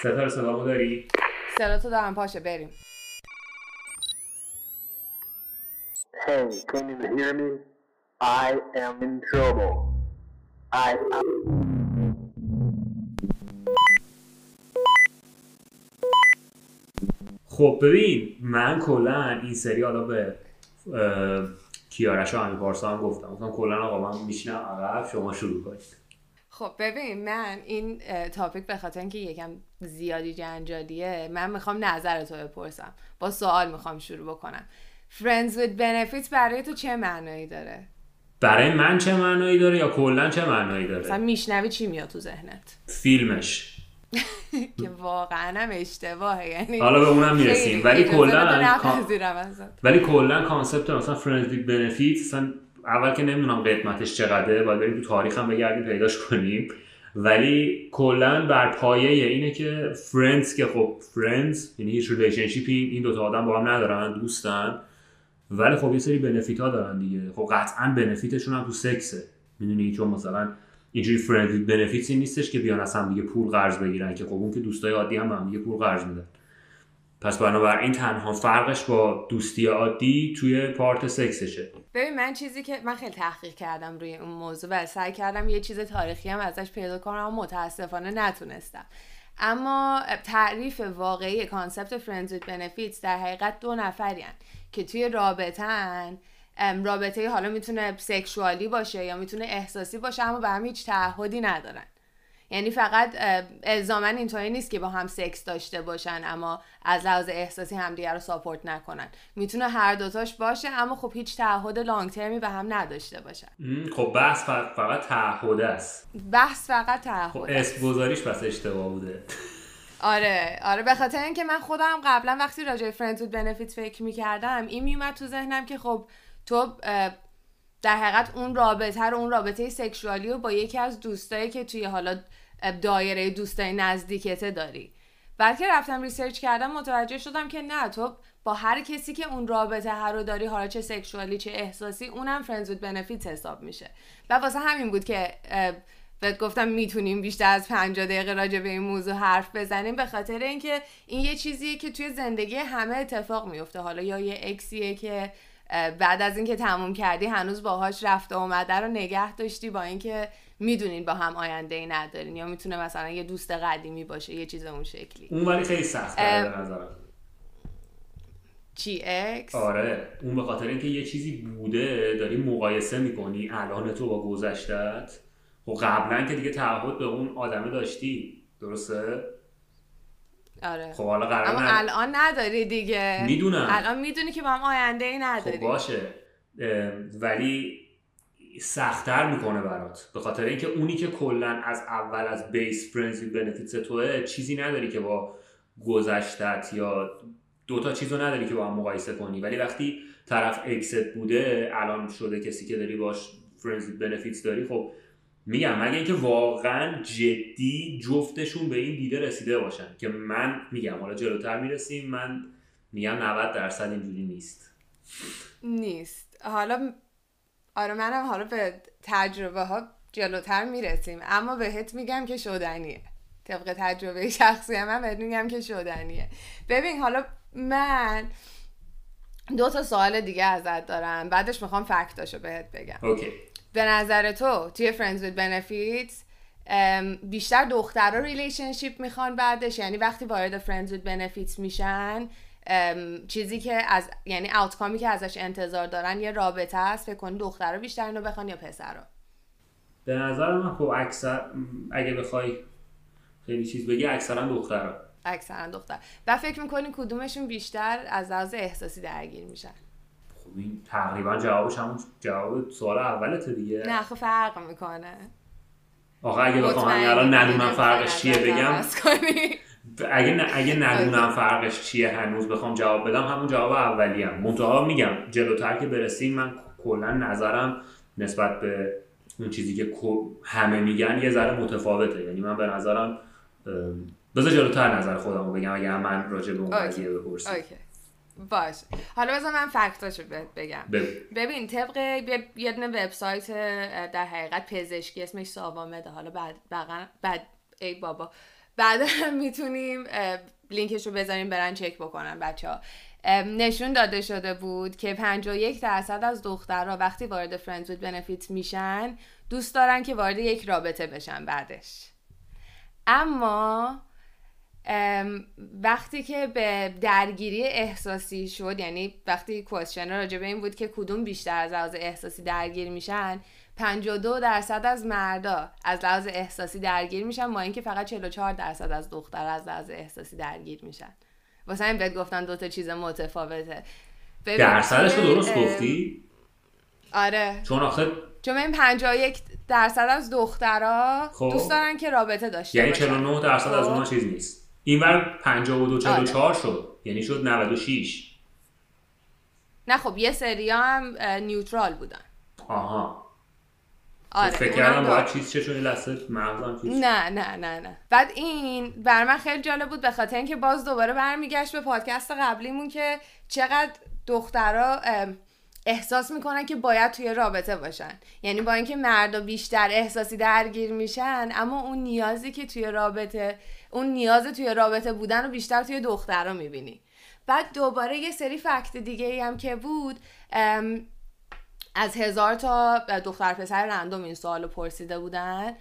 ستاره صدامو داری؟ صدا تو دارم پاشه بریم Hey, can you hear me? I am in trouble. I خب ببین من کلا این سری حالا به کیارش و امیر پارسا هم گفتم گفتم کلا آقا من میشینم عقب شما شروع کنید خب ببین من این topic به خاطر اینکه یکم زیادی جنجالیه من می‌خوام نظر تو بپرسم با سوال می‌خوام شروع بکنم Friends with benefits برای تو چه معنایی داره؟ برای من چه معنایی داره یا کلا چه معنایی مثلا داره میشنوی چی میاد تو ذهنت؟ فیلمش که واقعا هم اشتباهه یعنی حالا به اونم می‌رسیم ولی کلا. ولی کلا concept مثلا friends benefit مثلا اول که نمی‌دونم قدمتش چقدره باید بریم تو تاریخ هم بگردیم پیداش کنیم. ولی کلا بر پایه اینه که friends که خب friends یعنی هیچ relationship ی این دوتا آدم با هم ندارن دوستن. ولی خب یه سری benefit ها دارن دیگه. خب قطعا benefit شون هم تو سکسه می‌دونی چون مثلا اینجوری friend with benefits ی نیستش که بیان از هم دیگه پول قرض بگیرن که خب اون که دوستای عادی هم هم دیگه پول قرض میدن. پس بنابراین تنها فرقش با دوستی عادی توی part سکسشه ببین من چیزی که من خیلی تحقیق کردم روی اون موضوع و سعی کردم یه چیز تاریخی هم ازش پیدا کنم اما متاسفانه نتونستم. اما تعریف واقعی concept friends with benefits در حقیقت دو نفرین که توی رابطن رابطه حالا می‌تونه sexual ی باشه یا می‌تونه احساسی باشه اما به هم هیچ تعهدی ندارن. یعنی فقط الزاما اینطوری نیست که با هم سکس داشته باشن اما از لحاظ احساسی همدیگه رو support نکنن. می‌تونه هر دوتاش باشه اما خب هیچ تعهد لانگ ترمی به هم نداشته باشن. خب بحث فقط تعهد است. بحث فقط خب تعهد اسم گذاریش پس اشتباه بوده. آره آره به خاطر اینکه من خودم قبلا وقتی راجع فرندز with benefits فکر می‌کردم این میومد تو ذهنم که خب تو در حقیقت اون رابطه رو اون رابطه سکشوالی رو با یکی از دوستایی که توی حالا دایره دوستای نزدیکته داری. بعد که رفتم research کردم متوجه شدم که نه تو با هر کسی که اون رابطه هه رو داری حالا چه sexual ی چه احساسی اونم friends with benefits حساب میشه. و واسه همین بود که بهت گفتم می‌تونیم بیشتر از 50 دقیقه راجع به این موضوع حرف بزنیم. به خاطر اینکه این یه چیزیه که توی زندگی همه اتفاق میفته حالا یا یه ex یه که بعد از اینکه تموم کردی هنوز باهاش رفته اومده رو نگه داشتی با اینکه می‌دونین با هم آینده ای ندارین یا می‌تونه مثلا یه دوست قدیمی باشه یه چیز اون شکلی. اون ولی خیلی سخت نظرم. چی اکس آره اون به خاطر اینکه یه چیزی بوده داری مقایسه می‌کنی الان تو با گذشتت خب قبلا که دیگه تعهد به اون آدمه داشتی درسته؟ آره. خب حالا قرار اما نه- الان نداری دیگه. می‌دونم. الان می‌دونی که با هم آینده ای خب نداری باشه. اه، ولی سختتر می‌کنه برات. به خاطر اینکه اونی که کلا از اول از base friends benefits توئه چیزی نداری که با گذشتت یا دو تا چیزو نداری که با هم مقایسه کنی. ولی وقتی طرف ex ت بوده الان شده کسی که داری باش friends benefits داری خب میگم مگه اینکه واقعا جدی جفتشون به این دیده رسیده باشن که من میگم حالا جلوتر می‌رسیم من میگم 90 درصد اینجوری نیست. نیست. حالا آره منم حالا به تجربه ها جلوتر می‌رسیم. اما بهت میگم که شدنیه. طبق تجربه شخصی من بهت میگم که شدنیه. ببین حالا من دو تا سوال دیگه ازت دارم. بعدش می‌خوام fact اشو بهت بگم. okay. به نظر تو توی Friends with Benefits بیشتر دخترها relationship می‌خوان بعدش. یعنی وقتی وارد Friends with Benefits میشن چیزی که از یعنی آوتکامی که ازش انتظار دارن یه رابطه است فکر کن دخترها بیشتر اینو بخوان یا پسرها به نظر من خب اکثر اگه بخوای خیلی چیز بگی اکثرا دخترها اکثرا دختر. و فکر می‌کنی کدومشون بیشتر از لحاظ احساسی درگیر میشن؟ خب این تقریبا جوابش همون جواب سوال اولته دیگه. نه خب فرق می‌کنه. آخه اگه بخوام الان ندونم فرقش چیه بگم. اگه ن- اگه ندونم فرقش چیه هنوز بخوام جواب بدم همون جواب اولی هم منتها میگم جلوتر که برسیم من کلا نظرم نسبت به اون چیزی که همه میگن یه ذره متفاوته. یعنی من به نظرم بذار جلوتر نظر خودم رو بگم اگر من راجع به اون. قضیه بپرسیم اوکی. باش حالا بذار من فکتاشو بهت بگم. ببین طبق یه- دونه وبسایت در حقیقت پزشکی اسمش ساوامده. حالا بعد بعد, بعد ای بابا. بعد می‌تونیم لینکش رو بذاریم برن چک بکنن بچه ها نشون داده شده بود که 51 درصد از دخترها وقتی وارد فرندز وید بنفیت میشن دوست دارن که وارد یک رابطه بشن بعدش. اما وقتی که به درگیری احساسی شد یعنی وقتی کوشن راجع به این بود که کدوم بیشتر از لحاظ احساسی درگیر میشن 52 درصد از مردا از لحاظ احساسی درگیر میشن با اینکه فقط 44 درصد از دختر از لحاظ احساسی درگیر میشن. واسه این بهت گفتن دو تا چیز متفاوته. درصدش رو درست گفتی؟ آره. چون آخه چون این 51 درصد از دخترها خب. دوست دارن که رابطه داشته یعنی باشن. 49 درصد از خب. اونها چیز نیست. اینور 52 44 آره. شد. یعنی شد 96 نه خب یه سری هم نیوترال بودن. آها. آره فکر کردم. باید چیز چه چون لحظه مغزم چیز نه نه نه نه. بعد این بر من خیلی جالب بود به خاطر اینکه باز دوباره برمیگشت به پادکست قبلیمون که چقدر دخترها ام، احساس می‌کنن که باید توی رابطه باشن. یعنی با اینکه مردا بیشتر احساسی درگیر میشن اما اون نیازی که توی رابطه اون نیاز توی رابطه بودن رو بیشتر توی دخترها می‌بینی. بعد دوباره یه سری fact دیگه ای هم که بود از هزار تا دختر پسر random این سوال پرسیده بودن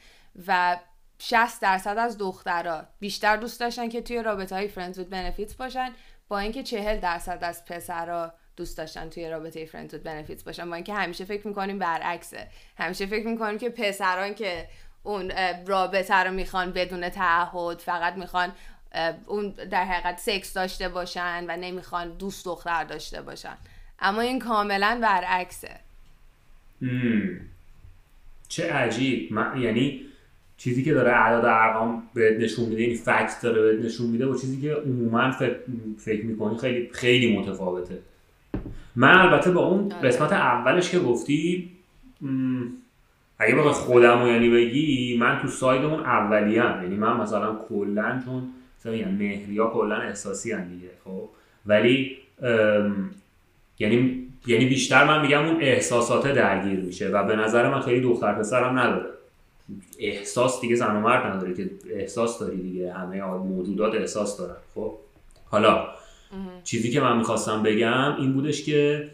و 60 درصد از دخترها بیشتر دوست داشتن که توی رابطه های friends with benefits باشن با اینکه 40 درصد از پسرها دوست داشتن توی رابطه friends with benefits باشن. با اینکه همیشه فکر می‌کنیم برعکسه. همیشه فکر می‌کنیم که پسران که اون رابطه رو می‌خوان بدون تعهد فقط می‌خوان اون در حقیقت سکس داشته باشن و نمی‌خوان دوست دختر داشته باشن. اما این کاملا برعکسه. مم. چه عجیب من یعنی چیزی که داره اعداد ارقام بهت نشون میده یعنی فکت داره بهت نشون میده با چیزی که عموما فکر, فکر می‌کنی خیلی خیلی متفاوته من البته با اون آره. قسمت اولش که گفتی اگه بخوای خودم رو یعنی بگی من تو ساید اون اولی هم. یعنی من مثلا کلا چون مثلا میگم مهریا کلا احساسی هم دیگه خب ولی یعنی یعنی بیشتر من میگم اون احساسات درگیر میشه و به نظر من خیلی دختر پسر هم نداره. احساس دیگه زن و مرد نداره که احساس داری دیگه. همه موجودات احساس دارن خب؟ حالا چیزی که من می‌خواستم بگم این بودش که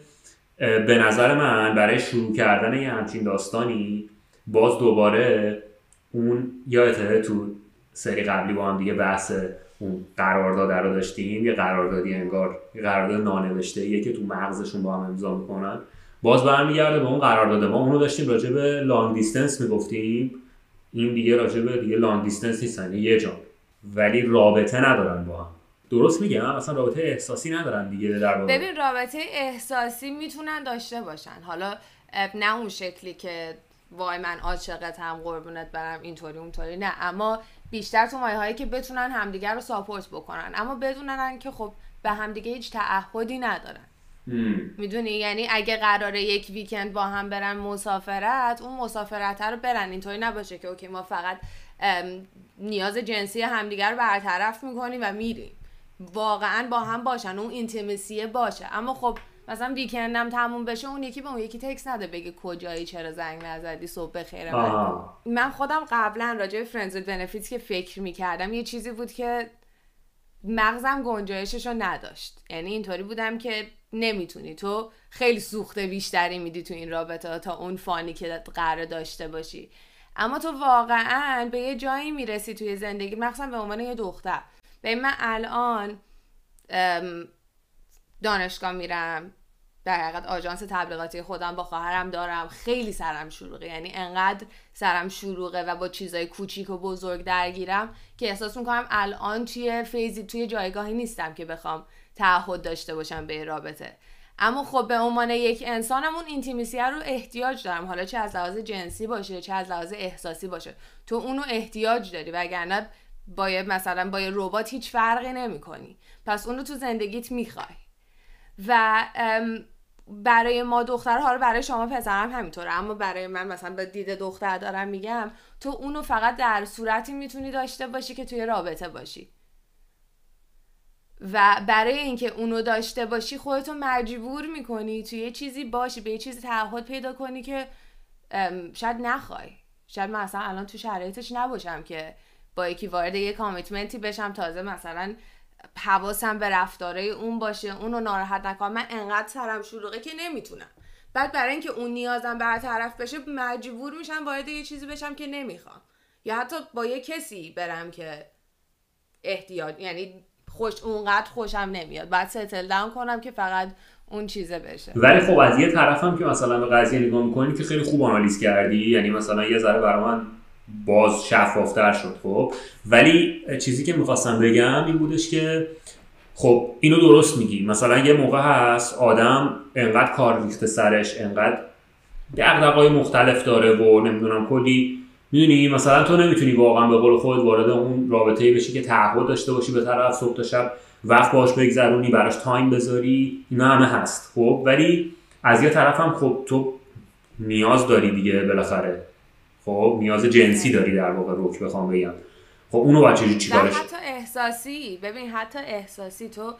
به نظر من برای شروع کردن یه همچین داستانی باز دوباره اون یادته تو سری قبلی با هم دیگه بحث اون قرارداد رو داشتیم یه قراردادی انگار یه قرارداد نانوشته یه که تو مغزشون با هم امضا می‌کنن. باز برمیگرده به اون قرارداد ما اونو داشتیم راجع به لانگ دیستنس می‌گفتیم. این دیگه راجع به دیگه لانگ دیستنس نیستن یه جان ولی رابطه ندارن با هم. درست میگم؟ اصلا رابطه احساسی ندارن دیگه در ببین رابطه احساسی می‌تونن داشته باشن. حالا نه اون شکلی که وای من عاشقت هم قربونت برم اینطوری اونطوری. نه اما بیشتر تو مایه هایی که بتونن همدیگر رو ساپورت بکنن. اما بدونن که خب به همدیگه هیچ تعهدی ندارن. می‌دونی؟ یعنی اگه قراره یک ویکند با هم برن مسافرت اون مسافرت رو برن. اینطوری نباشه که اوکی ما فقط نیاز جنسی همدیگر رو برطرف می‌کنیم و میریم. واقعا با هم باشن اون اینتیمسیه باشه. اما خب مثلا ویکندم تموم بشه اون یکی به اون یکی تکس نده بگه کجایی چرا زنگ نزدی صبح بخیر. من. من خودم قبلا راجع به فرندز بنفیتس که فکر می‌کردم یه چیزی بود که مغزم گنجایشش رو نداشت. یعنی اینطوری بودم که نمی‌تونی. تو خیلی سوخته بیشتری میدی تو این رابطه تا اون فانی که قرار داشته باشی. اما تو واقعا به یه جایی می‌رسی توی زندگی مخصوصا به عنوان یه دختر. به من الان دانشگاه میرم در حقیقت آژانس تبلیغاتی خودم با خواهرم دارم. خیلی سرم شلوغه یعنی انقدر سرم شلوغه و با چیزای کوچیک و بزرگ درگیرم که احساس می‌کنم الان توی فیزی توی جایگاهی نیستم که بخوام تعهد داشته باشم به رابطه. اما خب به عنوان یک انسانم اون اینتیمیسیه رو احتیاج دارم. حالا چه از لحاظ جنسی باشه چه از لحاظ احساسی باشه. تو اونو احتیاج داری وگرنه با مثلا با یه ربات هیچ فرقی نمی‌کنی. پس اونو تو زندگیت می‌خوای. و برای ما دختر حالا برای شما پسرم همینطوره. اما برای من مثلا به دید دختر دارم میگم تو اونو فقط در صورتی می‌تونی داشته باشی که توی رابطه باشی. و برای اینکه اونو داشته باشی خودتو مجبور می‌کنی توی یه چیزی باشی به یه چیزی تعهد پیدا کنی که شاید نخوای. شاید من الان تو شرایطش نباشم که با یکی وارد یه کامیتمنتی بشم تازه مثلا حواسم به رفتارای اون باشه اونو ناراحت نکنم. من انقدر سرم شلوغه که نمی‌تونم. بعد برای اینکه اون نیازم برطرف بشه مجبور میشم وارد یه چیزی بشم که نمی‌خوام. یا حتی با یه کسی برم که احتیاج یعنی خوش اونقدر خوشم نمیاد. بعد ستل داون کنم که فقط اون چیزه بشه. ولی خب از یه طرف هم که مثلا به قضیه نگاه می‌کنی که خیلی خوب آنالیز کردی. یعنی مثلا یه ذره برای من باز شفافتر شد خب. ولی چیزی که می‌خواستم بگم این بودش که خب اینو درست میگی. مثلا یه موقع هست آدم انقدر کار ریخته سرش انقدر دقدقای مختلف داره و نمی‌دونم کلی. می‌دونی؟ مثلا تو نمی‌تونی واقعا به قول خود وارد اون رابطه بشی که تعهد داشته باشی به طرف صبح تا شب وقت باش بگذرونی براش تایم بذاری. اینا همه هست خب. ولی از یه طرف هم خب تو نیاز داری دیگه بالاخره. خب نیاز جنسی داری در واقع روک بخوام بگم. خب اونو باید چجوری چیکارش حتی احساسی ببین حتی احساسی تو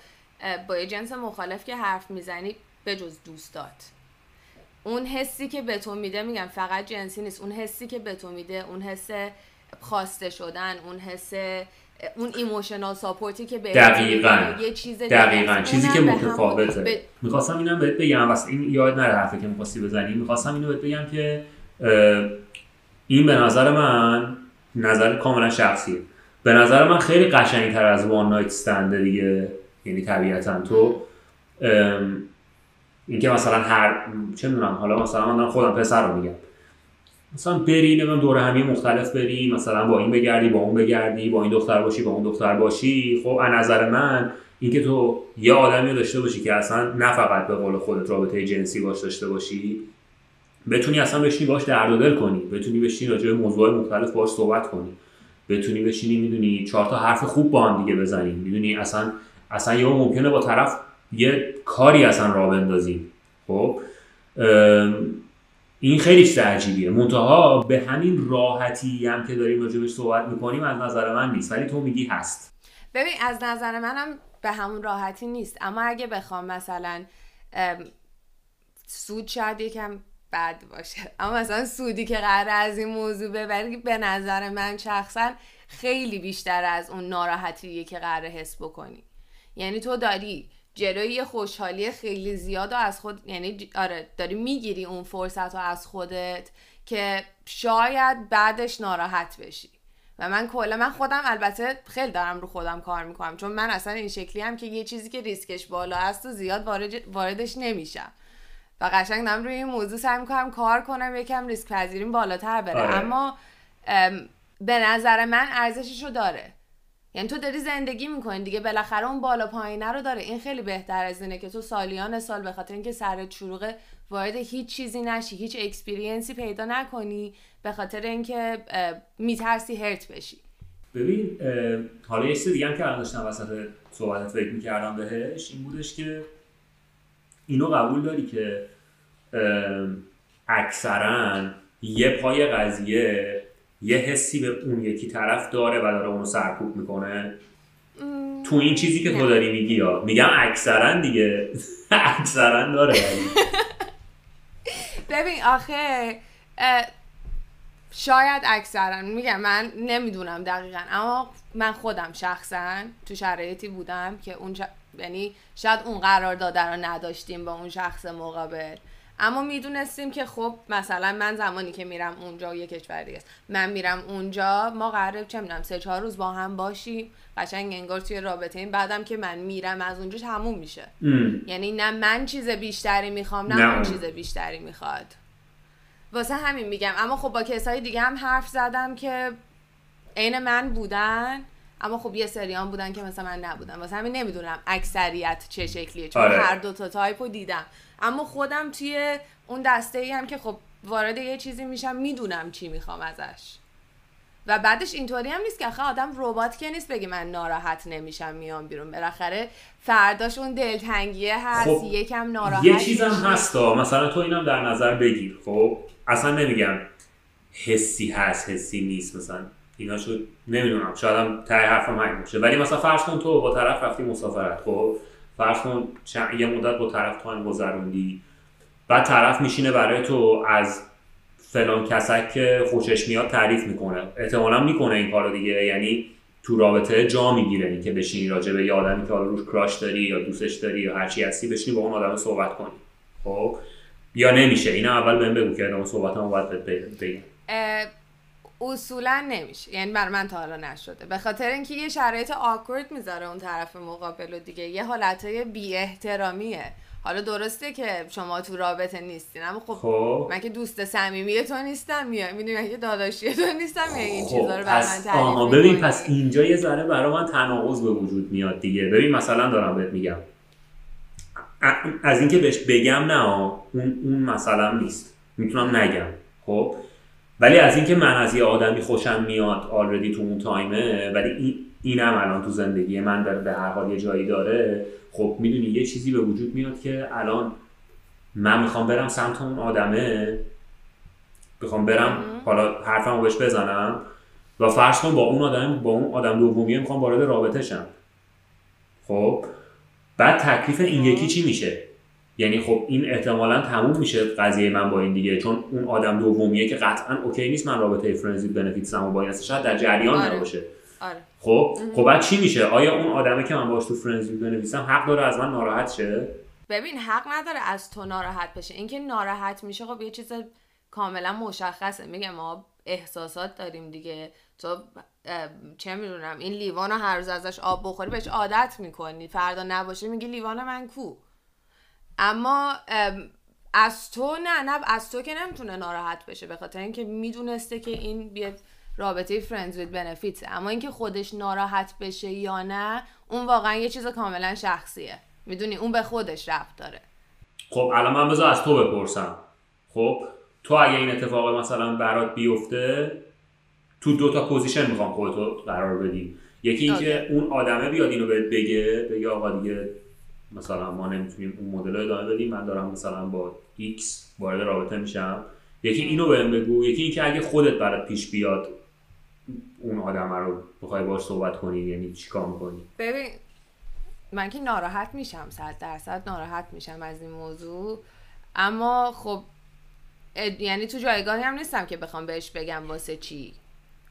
با یه جنس مخالف که حرف می‌زنی به جز دوستات اون حسی که به تو میده میگم فقط جنسی نیست. اون حسی که به تو میده اون حس خواسته شدن اون حس اون emotional support ی که به دقیقاً. یه چیز دقیقاً. چیزی که متفاوته. ب... می‌خواستم اینم بهت بگم. واسه این یاد نره حرفی که می‌خواستی بزنی. می‌خواستم اینو بهت بگم که این به نظر من نظر کاملا شخصیه. به نظر من خیلی قشنگتر از one night stand دیگه یعنی طبیعتا. تو اینکه مثلا هر چه می‌دونم حالا مثلا من خودم پسر رو میگم. مثلا بری نمی‌دونم دوره همی مختلف بری مثلا با این بگردی با اون بگردی با این دختر باشی با اون دختر باشی. خب از نظر من اینکه تو یه آدمی داشته باشی که اصلا نه فقط به قول خودت رابطه جنسی باش داشته باشی بتونی اصلا بشینی باش درد و دل کنی. بتونی بشینی راجع به موضوع مختلف باش صحبت کنی. بتونی بشینی می‌دونی چهار تا حرف خوب با هم دیگه بزنی می‌دونی اصلا اصلا یه ممکنه با طرف یه کاری اصلا را بندازیم. خب؟ این خیلی چیز عجیبیه. منتها به همین راحتی هم که داریم راجبش صحبت می‌کنیم از نظر من نیست. ولی تو میگی هست. ببین از نظر منم به همون راحتی نیست. اما اگه بخوام مثلا سود شاید یکم بد باشه. اما مثلا سودی که قرار از این موضوع ببری به نظر من شخصا خیلی بیشتر از اون ناراحتیه که قرار حس بکنی. یعنی تو داری جلوی خوشحالی خیلی زیاد و از خود یعنی آره داری می‌گیری اون فرصت رو از خودت که شاید بعدش ناراحت بشی. و من کلا من خودم البته خیلی دارم رو خودم کار می‌کنم چون من اصلا این شکلی هم که یه چیزی که ریسکش بالا هست و زیاد وارد واردش نمیشم. و قشنگ دارم روی این موضوع سعی می‌کنم کار کنم یکم ریسک پذیریم بالاتر بره. آره. اما به نظر من ارزشش رو داره. یعنی تو داری زندگی می‌کنی دیگه بالاخره اون بالا پایینه رو داره. این خیلی بهتر از اینه که تو سالیان سال به خاطر اینکه سرت شروع وارد هیچ چیزی نشی هیچ اکسپریانسی پیدا نکنی به خاطر اینکه میترسی هرت بشی. ببین حالا یه دیگه هم که الان داشتم وسط صحبتت فکر می‌کردم بهش این بودش که اینو قبول داری که اکثرا یه پای قضیه یه حسی به اون یکی طرف داره و داره اونو سرکوب می‌کنه؟ تو این چیزی که تو داری میگی یا؟ میگم اکثرا دیگه. اکثرا داره. ببین آخه شاید اکثرا. میگم من نمی‌دونم دقیقا. اما من خودم شخصا تو شرایطی بودم که اون یعنی شاید اون قرار داده رو نداشتیم با اون شخص مقابل. اما می‌دونستیم که خب مثلا من زمانی که میرم اونجا یه کشور دیگه است. من میرم اونجا ما قراره چه می‌دونم سه چهار روز با هم باشیم. قشنگ انگار توی رابطه این بعدم که من میرم از اونجا تموم میشه. یعنی نه من چیز بیشتری می‌خوام نه, اون چیز بیشتری می‌خواد. واسه همین میگم. اما خب با کسای دیگه هم حرف زدم که عین من بودن. اما خب یه سریام بودن که مثلا من نبودم. واسه همین نمی‌دونم اکثریت چه شکلیه چون آره. هر دو تا تایپ رو دیدم. اما خودم توی اون دسته ای هم که خب وارد یه چیزی میشم می‌دونم چی می‌خوام ازش. و بعدش اینطوری هم نیست که آخه آدم ربات که نیست بگی من ناراحت نمیشم میام بیرون. بالاخره فرداش اون دلتنگیه هست خب یکم ناراحت یه چیزم هست مثلا تو اینم در نظر بگیر. خب اصلا نمیگم حسی هست حسی نیست. مثلا اینا شد نمی‌دونم شاید هم تای حرفم همین باشه. ولی مثلا فرض کن تو با طرف رفتی مسافرت خب؟ فرض کن یه مدت با طرف time گذروندی بعد طرف میشینه برای تو از فلان کسی که خوشش میاد تعریف می‌کنه. احتمالا می‌کنه این کارو دیگه. یعنی تو رابطه جا می‌گیره این که بشینی راجع به یه آدمی که حالا روش crush داری یا دوستش داری یا هرچی هستی بشینی با اون آدم صحبت کنی. خب؟ یا نمیشه. اینا اول بهم بگو که ادامه صحبت هم باید بگم. اصولا نمیشه. یعنی بر من تا حالا نشده. به خاطر اینکه یه شرایط awkward می‌ذاره اون طرف مقابل و دیگه. یه حالتهای بی احترامیه حالا درسته که شما تو رابطه نیستین اما خب خب. من که دوست صمیمی تو نیستم میای می‌دونی من که داداشی تو نیستم میای این خب، چیزا رو بر من تعریف ببین. پس اینجا یه ذره برای من تناقض به وجود میاد دیگه. ببین مثلا دارم بهت میگم. از اینکه بهش بگم نه اون اون مثلا نیست. می‌تونم نگم. خب؟ ولی از اینکه من از یه آدمی خوشم میاد آلردی تو اون تایمه ولی این اینم الان تو زندگی من در به هر حال یه جایی داره خب می‌دونی یه چیزی به وجود میاد که الان من می‌خوام برم سمت اون آدمه می‌خوام برم حالا حرفمو بهش بزنم و فرض کن با اون آدم با اون آدم دومیه می‌خوام وارد رابطه شم خب؟ بعد تکلیف این یکی چی میشه؟ یعنی خب این احتمالا تموم میشه قضیه من با این دیگه چون اون آدم دومیه که قطعا اوکی نیست من رابطه فرنزی بنفیتس هم با این شاید در جریان آره. نباشه. آره. خب؟ خب بعد چی میشه؟ آیا اون آدمی که من باش تو فرنزی بنویسم حق داره از من ناراحت شه؟ ببین حق نداره از تو ناراحت بشه. اینکه ناراحت میشه خب یه چیز کاملا مشخصه. میگم ما احساسات داریم دیگه. تو چه می‌دونم این لیوان رو هر روز ازش آب بخوری بهش عادت می‌کنی. فردا نباشه میگی لیوان من کو؟ اما ام، از تو نه نه از تو که نمی‌تونه ناراحت بشه به خاطر اینکه می‌دونسته که این بیاد رابطه friends with benefits اما اینکه خودش ناراحت بشه یا نه اون واقعا یه چیز کاملا شخصیه. می‌دونی؟ اون به خودش ربط داره. خب الان من بذار از تو بپرسم. خب تو اگه این اتفاق مثلا برات بیفته تو دو تا position می‌خوام خودتو قرار بدی. یکی اینکه اون آدمه بیاد اینو بهت بگه بگه آقا دیگه مثلا ما نمی‌تونیم اون مدل رو ادامه بدیم. من دارم مثلا با X وارد رابطه میشم. یکی اینو بهم بگو یکی اینکه اگه خودت برات پیش بیاد اون آدم رو بخوای باش صحبت کنی یعنی چیکار می‌کنی؟ ببین من که ناراحت میشم صد درصد ناراحت میشم از این موضوع. اما خب یعنی تو جایگاهی هم نیستم که بخوام بهش بگم واسه چی.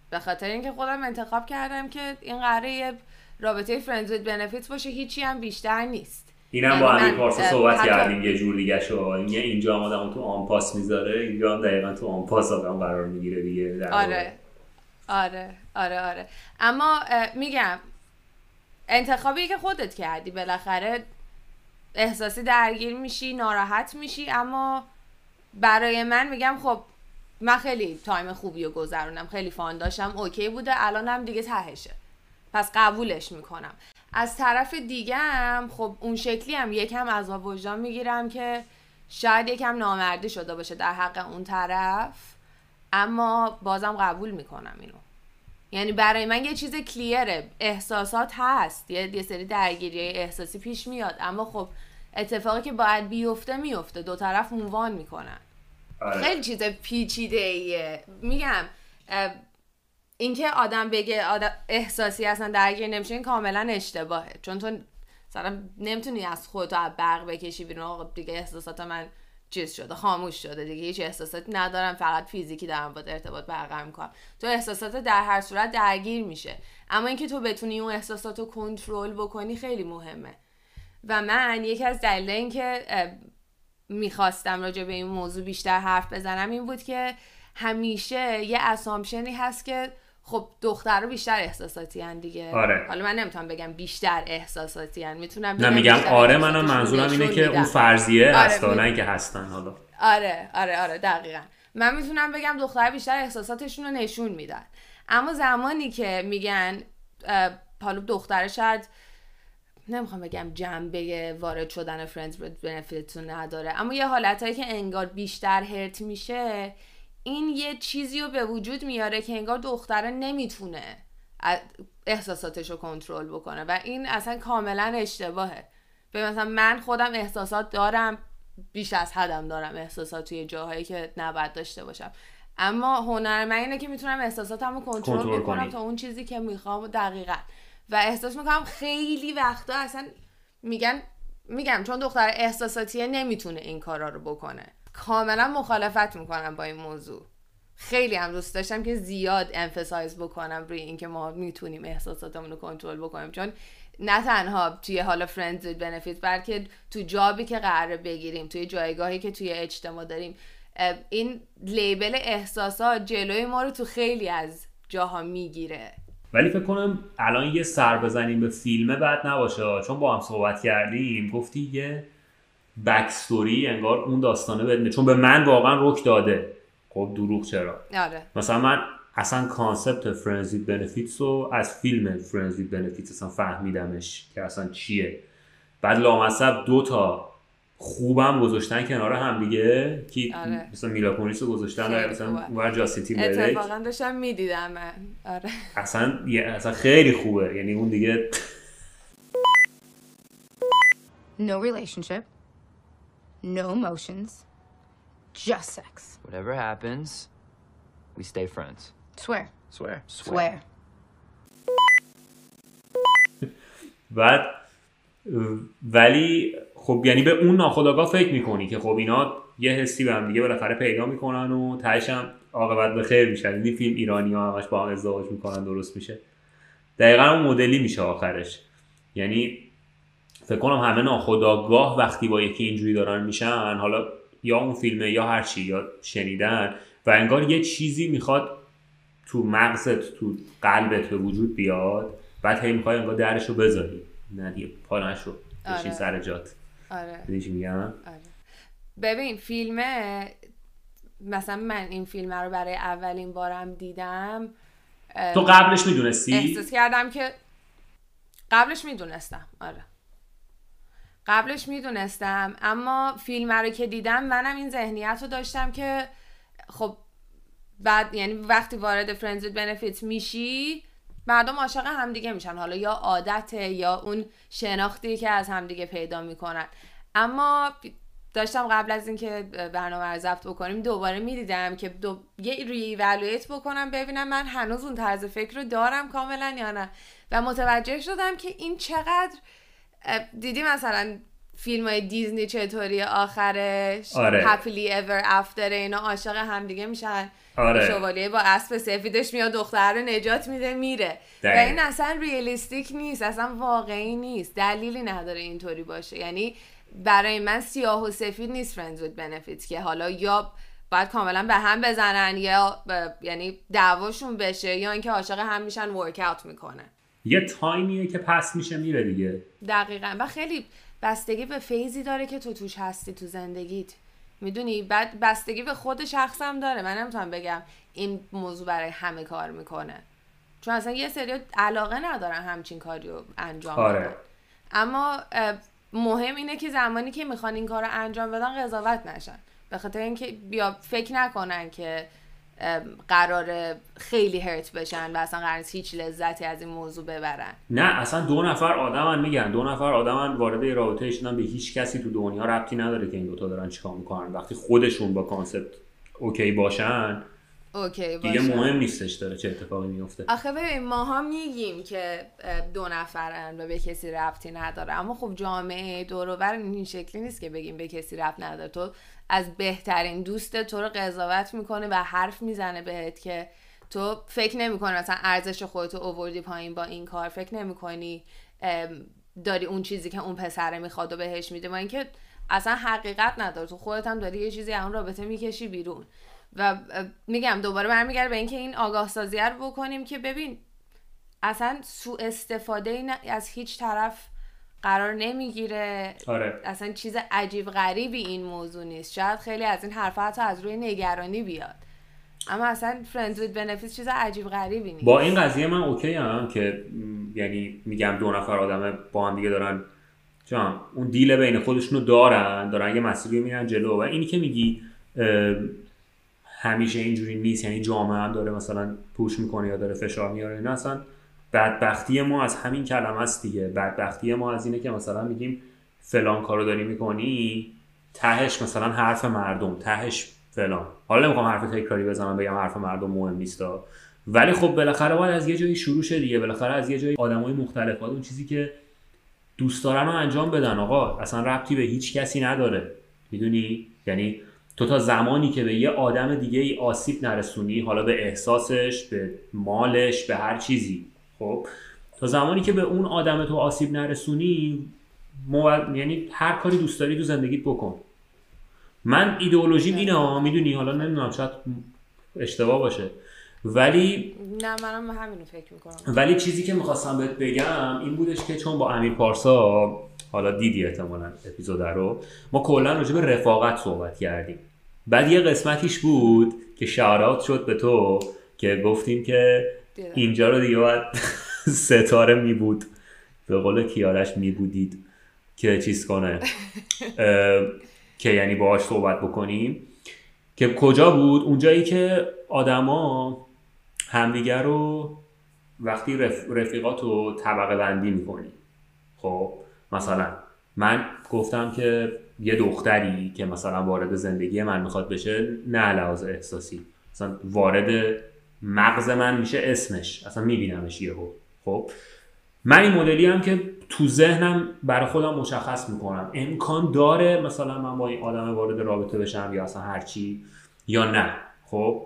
به خاطر اینکه خودم انتخاب کردم که این قراره رابطه فرندز وید بنفیتس باشه هیچی هم بیشتر نیست. اینم یعنی با امیر من، پارسا صحبت کردیم یه جور دیگه شو. اینجا هم آدمو تو آمپاس می‌ذاره اینجا هم دقیقا تو آمپاس آدم قرار می‌گیره دیگه در. آره آره آره آره. اما میگم انتخابی که خودت کردی بالاخره احساسی درگیر میشی ناراحت میشی اما برای من میگم خب من خیلی time خوبی رو گذروندم خیلی fun داشتم OK بوده الانم دیگه تهشه. پس قبولش می‌کنم. از طرف دیگه هم خب اون شکلی هم یکم از وجدان می‌گیرم که شاید یکم نامردی شده باشه در حق اون طرف اما بازم قبول می‌کنم اینو. یعنی برای من یه چیز کلیره. احساسات هست. یه, یه سری درگیری احساسی پیش میاد. اما خب اتفاقی که باید بیفته میفته. دو طرف مووان می‌کنن. آره. خیلی چیز پیچیده ایه میگم اینکه آدم بگه آدم احساسی اصلا درگیر نمیشه این کاملا اشتباهه. چون تو مثلا نمی‌تونی از خودت از برق بکشی بیرون آقا دیگه احساسات من چیز شده خاموش شده دیگه. هیچ احساساتی ندارم فقط فیزیکی دارم با ارتباط برقرار می‌کنم. تو احساسات در هر صورت درگیر میشه. اما اینکه تو بتونی اون احساسات رو کنترل بکنی خیلی مهمه. و من یکی از دلایل اینکه می‌خواستم راجع به این موضوع بیشتر حرف بزنم این بود که همیشه یه اسامشنی هست که خب دخترها بیشتر احساساتی هن دیگه. آره. حالا من نمی‌تونم بگم بیشتر احساساتی هن. می‌تونم نه بگم میگم بیشتر آره منم منظورم اینه که. اون فرضیه آره، هست می- نه اینکه هستن حالا. آره آره آره دقیقا. من می‌تونم بگم دختر بیشتر احساساتشون رو نشون میدن. اما زمانی که میگن حالا دختر شاید نمی‌خوام بگم جنبه وارد شدن فرندز بنفیت رو نداره اما یه حالتهایی که انگار بیشتر هرت میشه این یه چیزی رو به وجود میاره که انگار دختره نمی‌تونه احساساتش رو کنترل بکنه و این اصلا کاملا اشتباهه. به مثلا من خودم احساسات دارم بیش از حدم دارم احساسات توی جاهایی که نباید داشته باشم. اما هنر من اینه که می‌تونم احساساتم رو کنترل بکنم. تا اون چیزی که می‌خوام دقیقا. و احساس می‌کنم خیلی وقتا اصلا میگن میگم چون دختر احساساتیه نمی‌تونه این کارا رو بکنه. کاملا مخالفت می‌کنم با این موضوع. خیلی هم دوست داشتم که زیاد امفسایز بکنم روی اینکه ما می‌تونیم احساساتمون رو کنترل بکنیم. چون نه تنها توی حالا فرندز بنفیت بلکه تو جابی که قراره بگیریم توی جایگاهی که توی اجتماع داریم این لیبل احساسات جلوی ما رو تو خیلی از جاها می‌گیره. ولی فکر کنم الان یه سر بزنیم به فیلمه بعد نباشه. چون با هم صحبت کردیم گفتی یه backstory انگار اون داستانه بدونه چون به من واقعا رخ داده. خب دروغ چرا؟ آره. مثلا من اصلا concept friends with benefits رو از فیلم Friends with Benefits اصلا فهمیدمش که اصلا چیه. بعد لامصب دو تا خوبم گذاشتن کنار هم دیگه که آره. مثلا میلا کونیس رو گذاشتن خیلی مثلا. اونور جاستین اتفاقا داشتم می‌دیدم من. آره. اصلا یه- اصلا خیلی خوبه. یعنی اون دیگه No relationship. No emotions. Just sex. Whatever happens, we stay friends. Swear. Swear. Swear. بعد ولی خب یعنی به اون ناخداگاه فکر می‌کنی که خب اینا یه حسی به هم دیگه بالاخره پیدا می‌کنن و تهش هم عاقبت به خیر میشن این فیلم ایرانی ها همش با هم ازدواج می‌کنن درست میشه دقیقا اون مدلی میشه آخرش یعنی فکر کنم همه ناخداگاه وقتی با یکی اینجوری دارن میشن حالا یا اون فیلمه یا هر چی یا شنیدن و انگار یه چیزی می‌خواد تو مغزت تو قلبت به وجود بیاد بعد هی می‌خوای انگار درشو بذاری. نه دیگه پا نشو. بشین آره. سر جات. آره. میگم؟ آره. ببین فیلمه مثلا من این فیلم رو برای اولین بارم دیدم تو قبلش می‌دونستی؟ احساس کردم که قبلش می‌دونستم. آره. قبلش می‌دونستم اما فیلم رو که دیدم منم این ذهنیت رو داشتم که خب بعد یعنی وقتی وارد فرندز بنفیت میشی مردم عاشق همدیگه میشن. حالا یا عادته یا اون شناختی که از همدیگه پیدا می‌کنن. اما داشتم قبل از اینکه برنامه رو ضبط بکنیم دوباره می‌دیدم که دو... یه ریوالویت بکنم ببینم من هنوز اون طرز فکر رو دارم کاملا یا نه. و متوجه شدم که این چقدر دیدی مثلا فیلم های دیزنی چطوری؟ آخرش؟ آره. happily ever after اینا عاشق همدیگه میشن. آره. شوالیه با اسب سفیدش میاد دختر رو نجات میده میره. و. این اصلا realistic نیست اصلا واقعی نیست. دلیلی نداره اینطوری باشه. یعنی برای من سیاه و سفید نیست friends with benefits که حالا یا باید کاملا به هم بزنن یا ب- یعنی دعواشون بشه یا اینکه عاشق هم میشن work out می‌کنن. یه تایمیه که پس میشه میره دیگه. دقیقا. و خیلی بستگی به فیزی داره که تو توش هستی تو زندگیت. می‌دونی؟ بعد بستگی به خود شخصم داره. من نمی‌تونم بگم این موضوع برای همه کار می‌کنه. چون اصلا یه سری علاقه ندارن همچین کاری رو انجام آره. بدن. اما مهم اینه که زمانی که می‌خوان این کار رو انجام بدن قضاوت نشن. به خاطر اینکه بیا فکر نکنن که ام، قراره خیلی hurt بشن و اصلا قرار هیچ لذتی از این موضوع ببرن. نه اصلا دو نفر آدمن میگن. دو نفر آدمن وارد رابطه شدن به هیچ کسی تو دنیا ربطی نداره که این دوتا دارن چیکار می‌کنن. وقتی خودشون با concept OK باشن OK دیگه باشه مهم نیستش داره چه اتفاقی میفته آخه ببین ماها میگیم که دو نفرن و به کسی ربطی نداره. اما خب جامعه دوروبر این شکلی نیست که بگیم به کسی ربط نداره. تو از بهترین دوست تو رو قضاوت می‌کنه و حرف می‌زنه بهت که تو فکر نمی‌کنی مثلا ارزش خودتو اووردی پایین با این کار فکر نمی‌کنی داری اون چیزی که اون پسره می‌خواد و بهش میده. با اینکه اصلا حقیقت نداره. تو خودت هم داری یه چیزی اون رابطه می‌کشی بیرون. و میگم دوباره برمیگرده به اینکه این آگاه سازی رو بکنیم که ببین اصلا سوء استفاده از هیچ طرف قرار نمی‌گیره. آره. اصلا چیز عجیب غریبی این موضوع نیست. شاید خیلی از این حرفا حتی از روی نگرانی بیاد. اما اصلا friends with benefits چیز عجیب غریبی نیست. با این قضیه من OK ام که یعنی میگم دو نفر آدم با هم دیگه دارن جان اون deal بین خودشونو دارن دارن یه مسیری میرن جلو. و اینی که میگی همیشه اینجوری نیست یعنی جامعه هم داره مثلا push می‌کنه یا داره فشار میاره اینا اصلا بدبختی ما از همین کلمه است دیگه. بدبختی ما از اینه که مثلا میگیم فلان کارو داری می‌کنی تهش مثلا حرف مردم تهش فلان. حالا نمی‌خوام حرف تکراری بزنم بگم حرف مردم مهم نیستا ولی خب بالاخره باید از یه جایی شروع شه دیگه. بالاخره از یه جایی آدمای مختلف اون چیزی که دوست دارن رو انجام بدن. آقا اصلا ربطی به هیچ کسی نداره. می‌دونی؟ یعنی تو تا زمانی که به یه آدم دیگه ای آسیب نرسونی حالا به احساسش به مالش به هر چیزی خب. تا زمانی که به اون آدم تو آسیب نرسونی مو- یعنی هر کاری دوست داری تو زندگیت بکن. من ایدئولوژیم اینه ها می‌دونی حالا نمی‌دونم شاید اشتباه باشه. ولی نه منم همینو فکر می‌کنم. ولی چیزی که می‌خواستم بهت بگم این بودش که چون با امیر پارسا حالا دیدی احتمالا اپیزود رو ما کلا راجع به رفاقت صحبت کردیم. بعد یه قسمتیش بود که شعرات شد به تو که گفتیم که دیدم. اینجا رو دیگه باید ستاره می بود. به قول کیارش می بودید که چیز کنه. که یعنی باهاش صحبت بکنیم. که کجا بود؟ اونجایی که آدما همدیگر رو وقتی رف... رفیقات رو طبقه بندی می‌کنی خب مثلا من گفتم که یه دختری که مثلا وارد زندگی من می‌خواد بشه نه لحاظ احساسی. مثلا وارد مغز من میشه اسمش. اصلا میبینمش یهو. خب؟ من این مدلی هم که تو ذهنم برای خودم مشخص می‌کنم. امکان داره مثلا من با این آدم وارد رابطه بشم یا اصلا هرچی یا نه. خب؟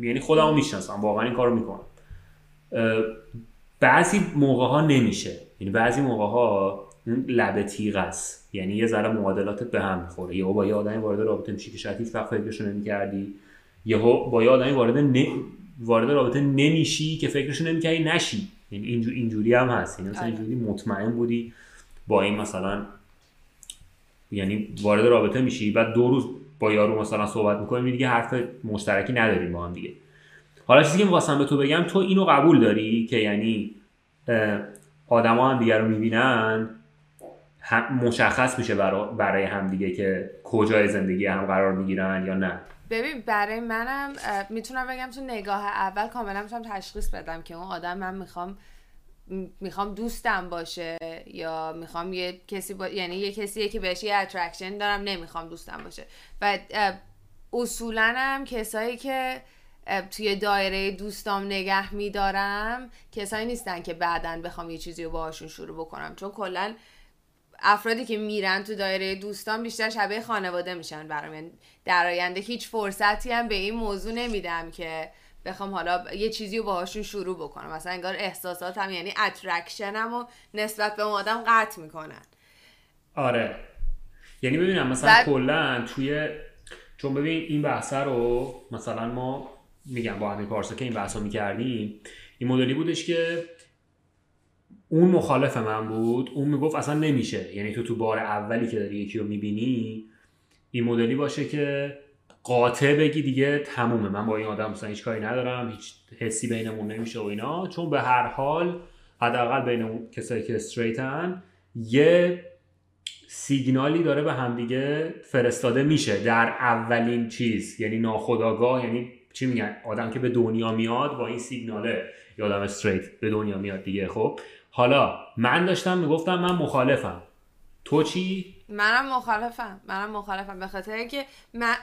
یعنی خودم رو می‌شناسم. واقعا این کارو می‌کنم. بعضی موقع ها نمیشه. یعنی بعضی موقع ها لبه تیغ است. یعنی یه ذره معادلاتت به هم می‌خوره. یهو با یه آدمی وارد رابطه میشی که شاید هیچ وقت فکرشو نمی‌کردی. یهو با یه آدمی وارد. وارد رابطه نمیشی که فکرشو نمی‌کردی نشی. یعنی اینجور اینجوری هم هست. یعنی مثلا آره. اینجوری مطمئن بودی با این مثلا یعنی وارد رابطه میشی بعد دو روز با یارو مثلا صحبت می‌کنی دیگه حرف مشترکی نداریم با هم دیگه. حالا چیزی که می‌خواستم به تو بگم تو اینو قبول داری که یعنی آدما هم دیگه رو می‌بینن مشخص میشه برا- برای همدیگه که کجای زندگی هم قرار می‌گیرن یا نه. ببین برای منم می‌تونم بگم تو نگاه اول کاملا می‌تونم تشخیص بدم که اون آدم من می‌خوام می‌خوام دوستم باشه یا می‌خوام یه کسی با... یعنی یه کسیه که بهش یه attraction دارم نمی‌خوام دوستم باشه. و اصولا هم کسایی که توی دایره دوستام نگه میدارم کسایی نیستن که بعدا بخوام یه چیزی رو باهاشون شروع بکنم. چون کلا افرادی که میرن تو دایره دوستان بیشتر شبیه خانواده میشن برام. یعنی در آینده هیچ فرصتی هم به این موضوع نمیدم که بخوام حالا یه چیزی رو باهاشون شروع بکنم. مثلا انگار احساساتم یعنی اترکشنم و نسبت به اون آدم قطع می‌کنن. آره. یعنی ببینم مثلا بعد- کلا توی چون ببین این بحثه رو مثلا ما میگم با امیر پارسا که این بحث رو می‌کردیم این مدلی بودش که اون مخالف من بود اون می‌گفت اصلا نمیشه. یعنی تو تو بار اولی که داری یکی رو می‌بینی این مدلی باشه که قاطع بگی دیگه تمومه. من با این آدم مثلا هیچ کاری ندارم هیچ حسی بینمون نمیشه و اینا. چون به هر حال حداقل بین اون کسایی که استریتن یه سیگنالی داره به همدیگه فرستاده میشه. در اولین چیز یعنی ناخداگاه یعنی چی میگن؟ آدم که به دنیا میاد با این سیگناله. یا آدم استریت به دنیا میاد دیگه خب. حالا من داشتم می‌گفتم من مخالفم. تو چی؟ منم مخالفم منم مخالفم. به خاطر اینکه من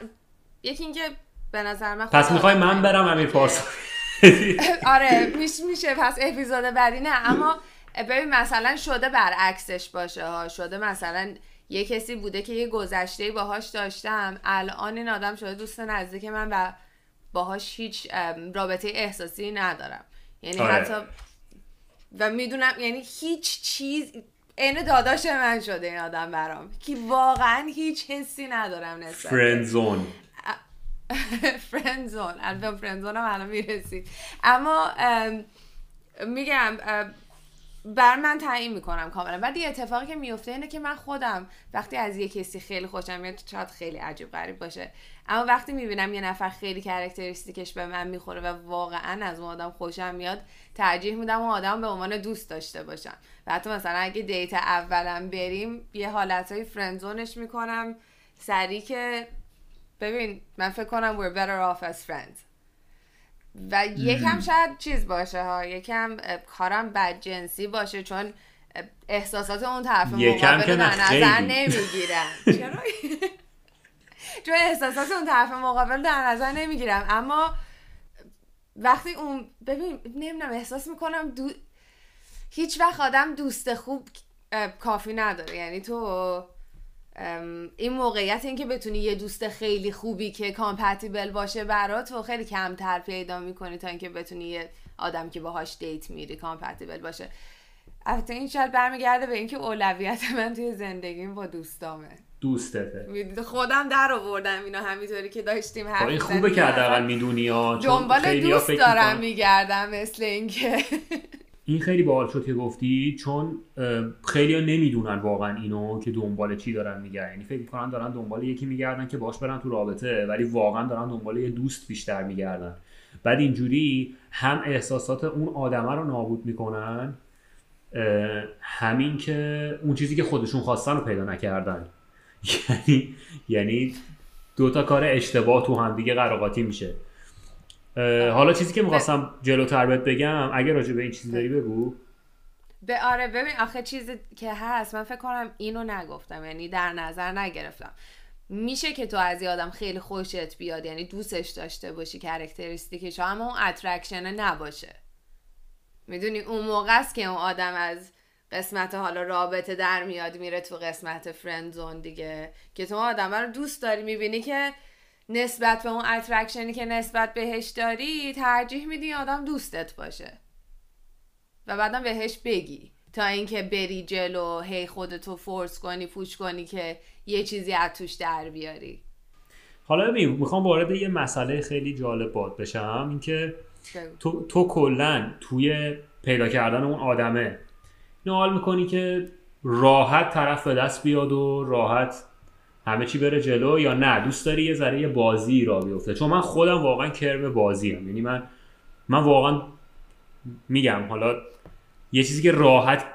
یکی اینکه به نظر من پس می‌خوای من برم امیر پارسا آره میش میشه. پس اپیزود بعدی نه. اما ببین مثلا شده برعکسش باشه ها. شده مثلا یه کسی بوده که یه گذشته باهاش داشتم. الان این آدم شده دوست نزدیک من و باهاش هیچ رابطه احساسی ندارم. یعنی آره. حتی و می‌دونم یعنی هیچ چیز عین داداش من شده این آدم برام که واقعا هیچ حسی ندارم نسبت بهش. friend zone friend zone البته friend zone هم الان می‌رسید اما ام، میگم بر من تعیین می‌کنم کاملا. بعد یه اتفاقی که میفته اینه که من خودم وقتی از یه کسی خیلی خوشم میاد شاید خیلی عجیب غریب باشه. اما وقتی می‌بینم یه نفر خیلی characteristic ش به من می‌خوره و واقعا از اون آدم خوشم میاد ترجیح میدم اون آدم به عنوان دوست داشته باشم و حتی مثلا اگه دیت اولم بریم یه حالتهای فرندزونش می‌کنم. سری که ببین من فکر کنم we're better off as friends. و یکم شاید چیز باشه ها یکم کارم بد جنسی باشه چون احساسات اون طرف مقابل در نظر خیلی. نمی‌گیرن. چرا؟ چون احساسات اون طرف مقابل در نظر نمی‌گیرم اما وقتی اون ببین نمی‌دونم احساس می‌کنم دو... هیچ وقت آدم دوست خوب کافی نداره. یعنی تو این موقعیت این که بتونی یه دوست خیلی خوبی که compatible باشه برات و خیلی کمتر پیدا می‌کنی تا اینکه بتونی یه آدم که باهاش date میری compatible باشه. البته این شاید برمیگرده به اینکه اولویت من توی زندگیم با دوستامه. دوستته. خودم در آوردم اینا همینطوری که داشتیم حرف این می‌زدیم. خوبه که حداقل می‌دونی ها دنبال دوست دارم میگردم مثل اینکه. این خیلی باحال شد که گفتی چون خیلی ها نمی‌دونن واقعا اینو که دنبال چی دارن میگردن. یعنی فکر می‌کنن دارن دنبال یکی میگردن که باش برن تو رابطه ولی واقعا دارن دنبال یه دوست بیشتر میگردن. بعد اینجوری هم احساسات اون آدمه رو نابود می‌کنن همین که اون چیزی که خودشون خواستن رو پیدا نکردن. یعنی یعنی دو تا کار اشتباه تو هم دیگه قر و قاتی میشه. حالا چیزی که می‌خواستم جلوتر بهت بگم اگه راجع به این چیزی داری بگو. به آره ببین آخه چیزی که هست من فکر کنم اینو نگفتم یعنی در نظر نگرفتم. میشه که تو از یه آدم خیلی خوشت بیاد یعنی دوستش داشته باشی characteristic ش اما اون attraction ه نباشه. می‌دونی اون موقع است که اون آدم از قسمت حالا رابطه در میاد میره تو قسمت friend zone دیگه. که تو آدم رو دوست داری می‌بینی که نسبت به اون attraction ی که نسبت بهش داری ترجیح میدی آدم دوستت باشه. و بعدم بهش بگی. تا اینکه بری جلو هی خودتو force کنی push کنی که یه چیزی از توش در بیاری. حالا ببین می‌خوام وارد یه مسئله خیلی جالب بعد بشم. اینکه. تو تو کلا توی پیدا کردن اون آدمه حال می‌کنی که راحت طرف به دست بیاد و راحت همه چی بره جلو یا نه؟ دوست داری یه ذره بازی را بیفته؟ چون من خودم واقعا کرم بازی هم. یعنی من من واقعا میگم حالا یه چیزی که راحت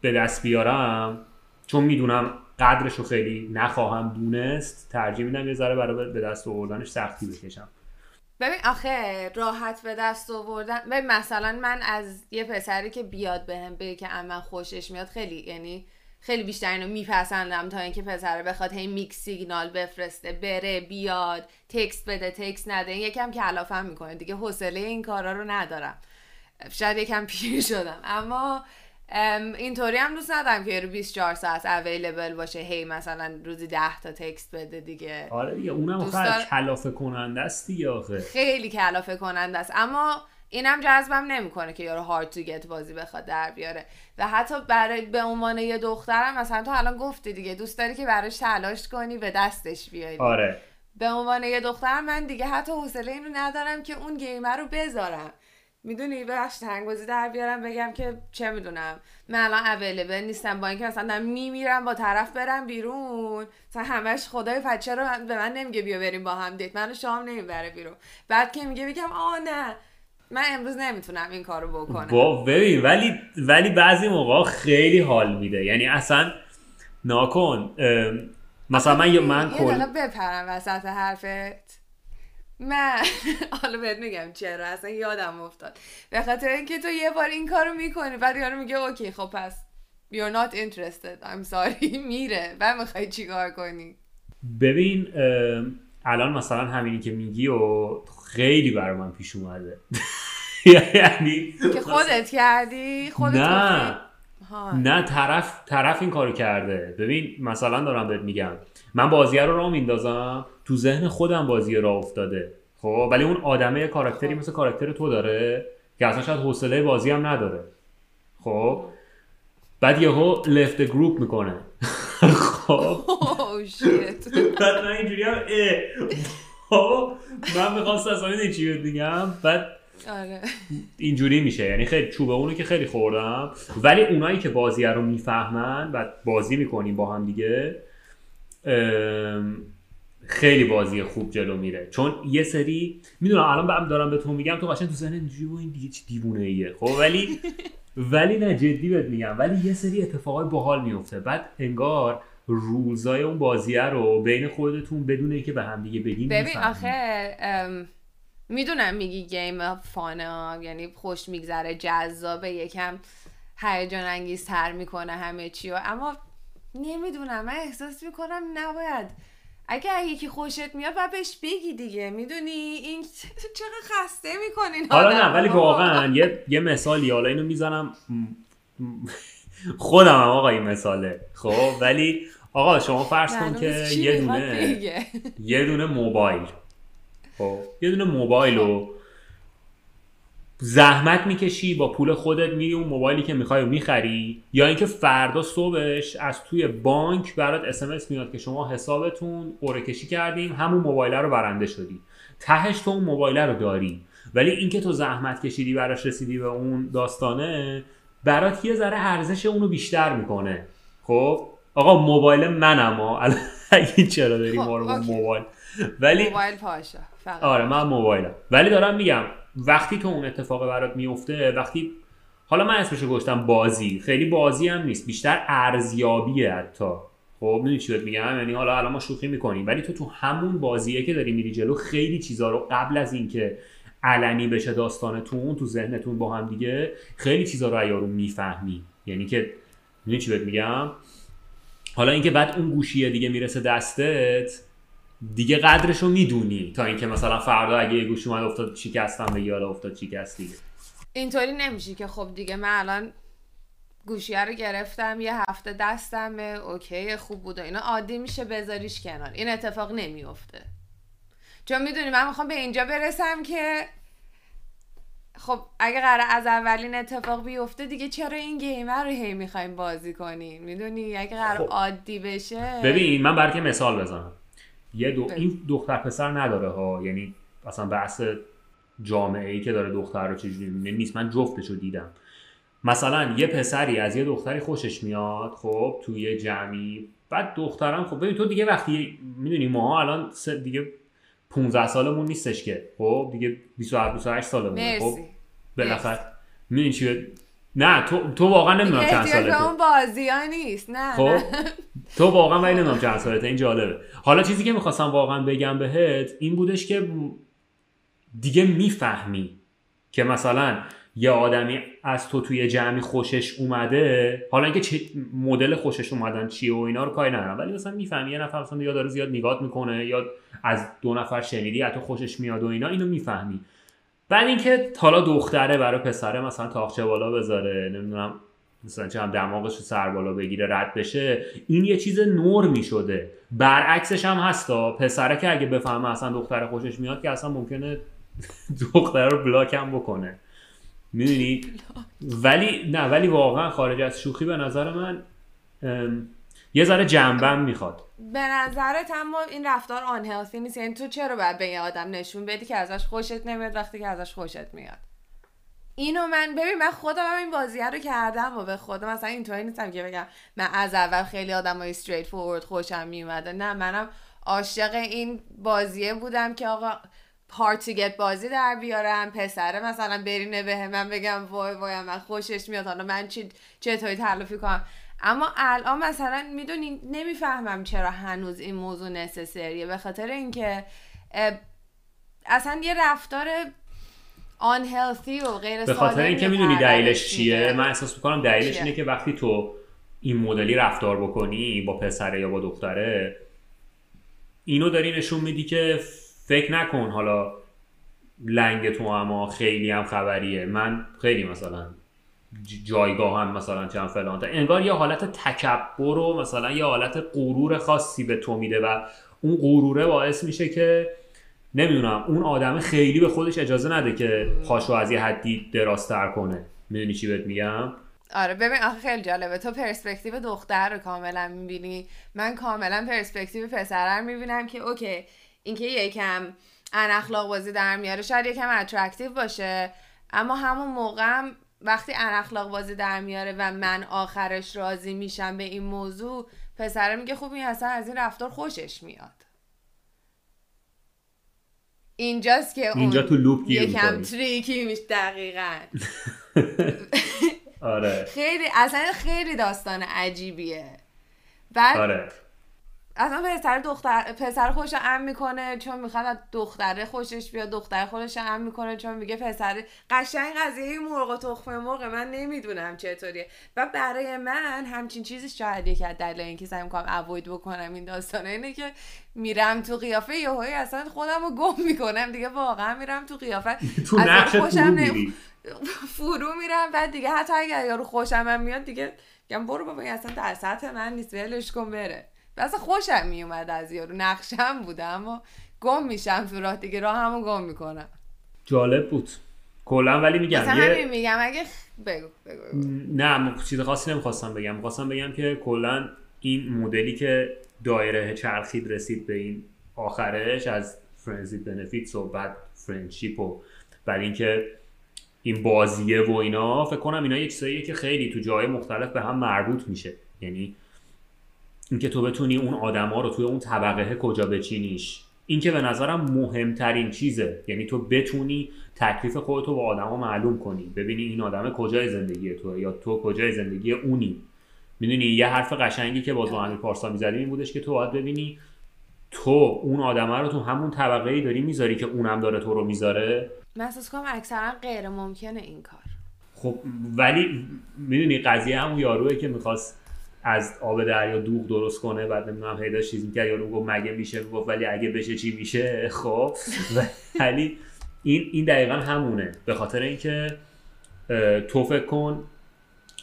به دست بیارم چون می‌دونم قدرش رو خیلی نخواهم دونست ترجیح میدم یه ذره برای به دست آوردنش سختی بکشم. ببین آخه راحت به دست آوردن ببین مثلا من از یه پسری که بیاد بهم بگه که از من خوشش میاد خیلی یعنی خیلی بیشتر اینو میپسندم تا اینکه پسره بخواد هی mixed signal بفرسته بره بیاد text بده text نده. این یکم کلافم می‌کنه. دیگه حوصله این کارا رو ندارم. شاید یکم پیر شدم. اما ام، اینطوری هم دوست ندارم که رو 24 ساعت available باشه. هی مثلا روزی 10 تا text بده دیگه. آره دیگه اونم دوست آخه دار- کلافه کننده است دیگه آخه. خیلی کلافه کننده است. اما اینم جذبم نمی‌کنه که یارو هارد تو گت بازی بخواد در بیاره. و حتی برای به عنوان یه دخترم مثلا تو الان گفتی دیگه دوست داری که براش تلاش کنی به دستش بیاری. آره. به عنوان یه دختر من دیگه حتی حوصله اینو ندارم که اون گیمر رو بذارم. می‌دونی؟ بخش تنگوزی در بیارم بگم که چه می‌دونم. من الان اویلیبل نیستم با اینکه مثلا دارم میمیرم با طرف برم بیرون. مثلا همش خدای بچه رو من- به من نمیگه بیا بریم با هم دیت. منو شام نمی‌بره بیرون. بعد که میگه بگم آه نه. من امروز نمی‌تونم این کارو بکنم. با ببین ولی ولی بعضی موقع خیلی حال میده. یعنی اصلا ناکن مثلا من من یه کل بپرم وسط حرفت. من حالا بهت میگم چرا اصلا یادم افتاد. به خاطر اینکه تو یه بار این کارو می‌کنی بعد یارو میگه اوکی خب پس. You're not interested. I'm sorry. میره. و می‌خوای چیکار کنی؟ ببین الان مثلا همینی که میگی و خیلی برای من پیش اومده. یعنی که خودت کردی؟ خودت نه. نه طرف طرف این کارو کرده. ببین مثلا دارم بهت میگم. من بازیه رو راه میندازم. تو ذهن خودم بازی راه افتاده. خب ولی اون آدمه یه کاراکتری مثل کاراکتر تو داره که اصلا شاید حوصله بازی هم نداره. خب بعد یهو لفت گروپ می‌کنه. خب. شیت بعد من اینجوری هم اه. بابا من می‌خواستم اصلا چی میگم؟ بعد آره. اینجوری میشه. یعنی خیلی چوبه اونو که خیلی خوردم. ولی اونایی که بازی رو می‌فهمن و بازی می‌کنیم با هم دیگه خیلی بازی خوب جلو میره. چون یه سری می‌دونم الان بعد دارم به تو میگم تو قشنگ تو ذهن اینجوری این دیگه چه دیوونه ایه. خب ولی ولی نه جدی بهت میگم. ولی یه سری اتفاقای باحال میفته بعد انگار روزای اون بازیه رو بین خودتون بدون اینکه به هم دیگه بگین ببین. آخه می‌دونم میگی گیم فانه ها، یعنی خوش میگذره جذابه یکم هیجان انگیز تر می‌کنه همه چی و اما نمی‌دونم من احساس می‌کنم نباید. اگه یکی خوشت میاد باید بهش بگی دیگه. می‌دونی؟ این چقدر خسته می‌کنین حالا نه ولی واقعا یه, یه مثالی حالا اینو می‌زنم. خودم هم آقا این مثاله خب؟ ولی آقا شما فرض کن که یه دونه. یه دونه موبایل. خب؟ یه دونه موبایل رو زحمت می‌کشی با پول خودت میری اون موبایلی که می‌خوای و می‌خری یا اینکه فردا صبحش از توی بانک برات اسمس میاد که شما حسابتون قرعه کشی کردیم همون موبایل رو برنده شدی. تهش تو اون موبایل رو داری. ولی اینکه تو زحمت کشیدی براش رسیدی به اون داستانه برات یه ذره ارزش اونو بیشتر می‌کنه. خب؟ آقا موبایل منم الان اگه چرا داری خب، ما رو. موبایل؟ ولی موبایل پاشا فقط آره من موبایلم. ولی دارم میگم وقتی تو اون اتفاق برات میفته وقتی حالا من اسمشو گذاشتم بازی. خیلی بازی هم نیست. بیشتر ارزیابیه حتی. خب می‌دونی چی میگم؟ یعنی حالا الان ما شوخی می‌کنیم. ولی تو تو همون بازیه که داری میری جلو خیلی چیزا رو قبل از اینکه علنی بشه داستانتون تو ذهنتون با هم دیگه خیلی چیزا رو یارو می‌فهمی. یعنی که می‌دونی چی بهت میگم؟ حالا اینکه بعد اون گوشیه دیگه می‌رسه دستت دیگه قدرش رو می‌دونی تا اینکه مثلا فردا اگه یه گوشی اومد افتاد شکستم بگی حالا افتاد شکست دیگه. اینطوری نمیشه که خب دیگه من الان گوشیه رو گرفتم یه هفته دستمه اوکی خوب بود و اینا. عادی میشه بذاریش کنار. این اتفاق نمیفته چون می‌دونی من می‌خوام به اینجا برسم که خب اگه قرار از اولین اتفاق بیفته دیگه چرا این گیمر رو هی می‌خوایم بازی کنیم؟ می‌دونی؟ اگه قرار خب. عادی بشه. ببین من برای مثال بزنم. یه دو... بگو. این دختر پسر نداره ها. یعنی اصلا بحث جامعه ای که داره دختر رو چجوری می‌بینه نیست. من جفتش رو دیدم. مثلا یه پسری از یه دختری خوشش میاد خب توی یه جمعی. بعد دخترم خب ببین تو دیگه وقتی می‌دونی ماها الان دیگه 15 سالمون نیستش که. خب دیگه 27 28 سالمونه. خب بالاخره می‌دونی چی نه تو تو واقعا نمی‌دونم چند سالته اون بازی ها نیست نه خب نه. تو واقعا ولی نمی‌دونم چند سالته این جالبه. حالا چیزی که می‌خواستم واقعا بگم بهت این بودش که دیگه می‌فهمی که مثلا یه آدمی از تو توی جمعی خوشش اومده حالا اینکه چه مدل خوشش اومدن چیه و اینا رو کاری ندارم ولی مثلا می‌فهمی یه نفر مثلا یا داره زیاد نگات می‌کنه یا از دو نفر شنیدی از تو خوشش میاد و اینا اینو می‌فهمی. بعد اینکه حالا دختره برای پسره مثلا تاقچه بالا بذاره نمی‌دونم مثلا چه هم دماغش رو سر بالا بگیره رد بشه این یه چیز نرمی شده برعکسش هم هستا پسره که اگه بفهمه اصلا دختر خوشش میاد که اصلا ممکنه دختر رو بلاک هم بکنه. می‌دونی؟ ولی نه ولی واقعا خارج از شوخی به نظر من یه ذره جنبم می‌خواد. به نظرت اما این رفتار آن نیست؟ یعنی تو چرا باید به یه آدم نشون بدی که ازش خوشت نمیاد وقتی که ازش خوشت میاد؟ اینو من ببین من خودم هم این بازیه رو کردم و به خودم مثلا اینطوری نیستم که بگم من از اول خیلی آدم های استریت فورورد خوشم میومده نه منم عاشق این بازیه بودم که آقا پارتیگت بازی در بیارم پسره مثلا برینه به من بگم وای وای من خوشش میاد. حالا من چی چطوری تلافی کنم؟ اما الان مثلا می‌دونی نمی‌فهمم چرا هنوز این موضوع نسسریه به خاطر اینکه اصلا یه رفتار آن و غیر به خاطر اینکه می‌دونی دلیلش چیه. من احساس می‌کنم دلیلش؟ اینه که وقتی تو این مدلی رفتار بکنی با پسره یا با دختره اینو داری نشون میدی که فکر نکن حالا لنگ تو اما خیلی هم خبریه من خیلی مثلا جایگاه هم مثلا چند فلان تا. انگار یه حالت تکبر و مثلا یه حالت غرور خاصی به تو میده و اون غروره باعث میشه که نمی‌دونم اون آدم خیلی به خودش اجازه نده که پاشو از یه حدی درازتر کنه. می‌دونی چی بهت میگم؟ آره ببین آخه خیلی جالبه. تو پرسپکتیو دختر رو کاملا می‌بینی. من کاملا پرسپکتیو پسر رو می‌بینم که okay اینکه یکم اون اخلاق بازی در میاره شاید یکم attractive باشه. اما همون موقع هم وقتی ان اخلاق بازی در میاره و من آخرش راضی میشم به این موضوع پسره میگه خوب این اصلا از این رفتار خوشش میاد. اینجاست که اون اینجا تو لوپ یکم. تریکی میشه دقیقا. آره. خیلی اصلا خیلی داستان عجیبیه. بعد آره. اصلا پسر دختر پسر خوش ام می‌کنه چون می‌خواد از دختره خوشش بیاد دختر خودش ام می‌کنه چون میگه پسر قشنگ قضیه مرغ و تخم مرغ من نمی‌دونم چطوریه. و برای من همچین چیزی شاید یکی از دلایل اینکه سعی می‌کنم اوید بکنم این داستانه اینه که میرم تو قیافه یهویی اصلا خودم رو گم می‌کنم دیگه واقعا میرم تو قیافه. تو نقش خوشم فرو میرم بعد دیگه حتی اگر یارو خوشم هم میاد دیگه میگم برو بابا اصلا در سطح من نیست ولش کن بره. اصلا خوشم میومد از یارو. نقشم بوده اما گم میشم تو راه. دیگه راه همو گم می‌کنم. جالب بود. کلا ولی میگم مثلا یه میگم. اگه بگو بگو, بگو. نه چیز خاصی نمی‌خواستم بگم. می‌خواستم بگم که کلا این مدلی که دایره چرخید رسید به این آخرش از friends with benefits و بعد friendship و بعد اینکه این بازیه و اینا فکر کنم اینا یک چیزاییه که خیلی تو جای مختلف به هم مربوط میشه. یعنی اینکه تو بتونی اون آدما رو توی اون طبقه کجا بچینیش. این که به نظرم مهمترین چیزه. یعنی تو بتونی تکلیف خودتو با آدما معلوم کنی. ببینی این آدم کجای زندگی تو یا تو کجای زندگی اونی. می‌دونی؟ یه حرف قشنگی که باز با امیر پارسا می‌زدیم این بودش که تو باید ببینی تو اون آدمه رو تو همون طبقه ای داری می‌ذاری که اونم داره تو رو می‌ذاره. من کنم اکثرا غیر ممکنه این کار. خب ولی می‌دونی قضیه همون یاروه که می‌خواست از آب دریا دوغ درست کنه بعد نمی‌دونم پیدا چیز می‌کرد یارو گفت مگه میشه؟ گفت ولی اگه بشه چی میشه؟ خب. ولی این این دقیقا همونه. به خاطر اینکه تو فکر کن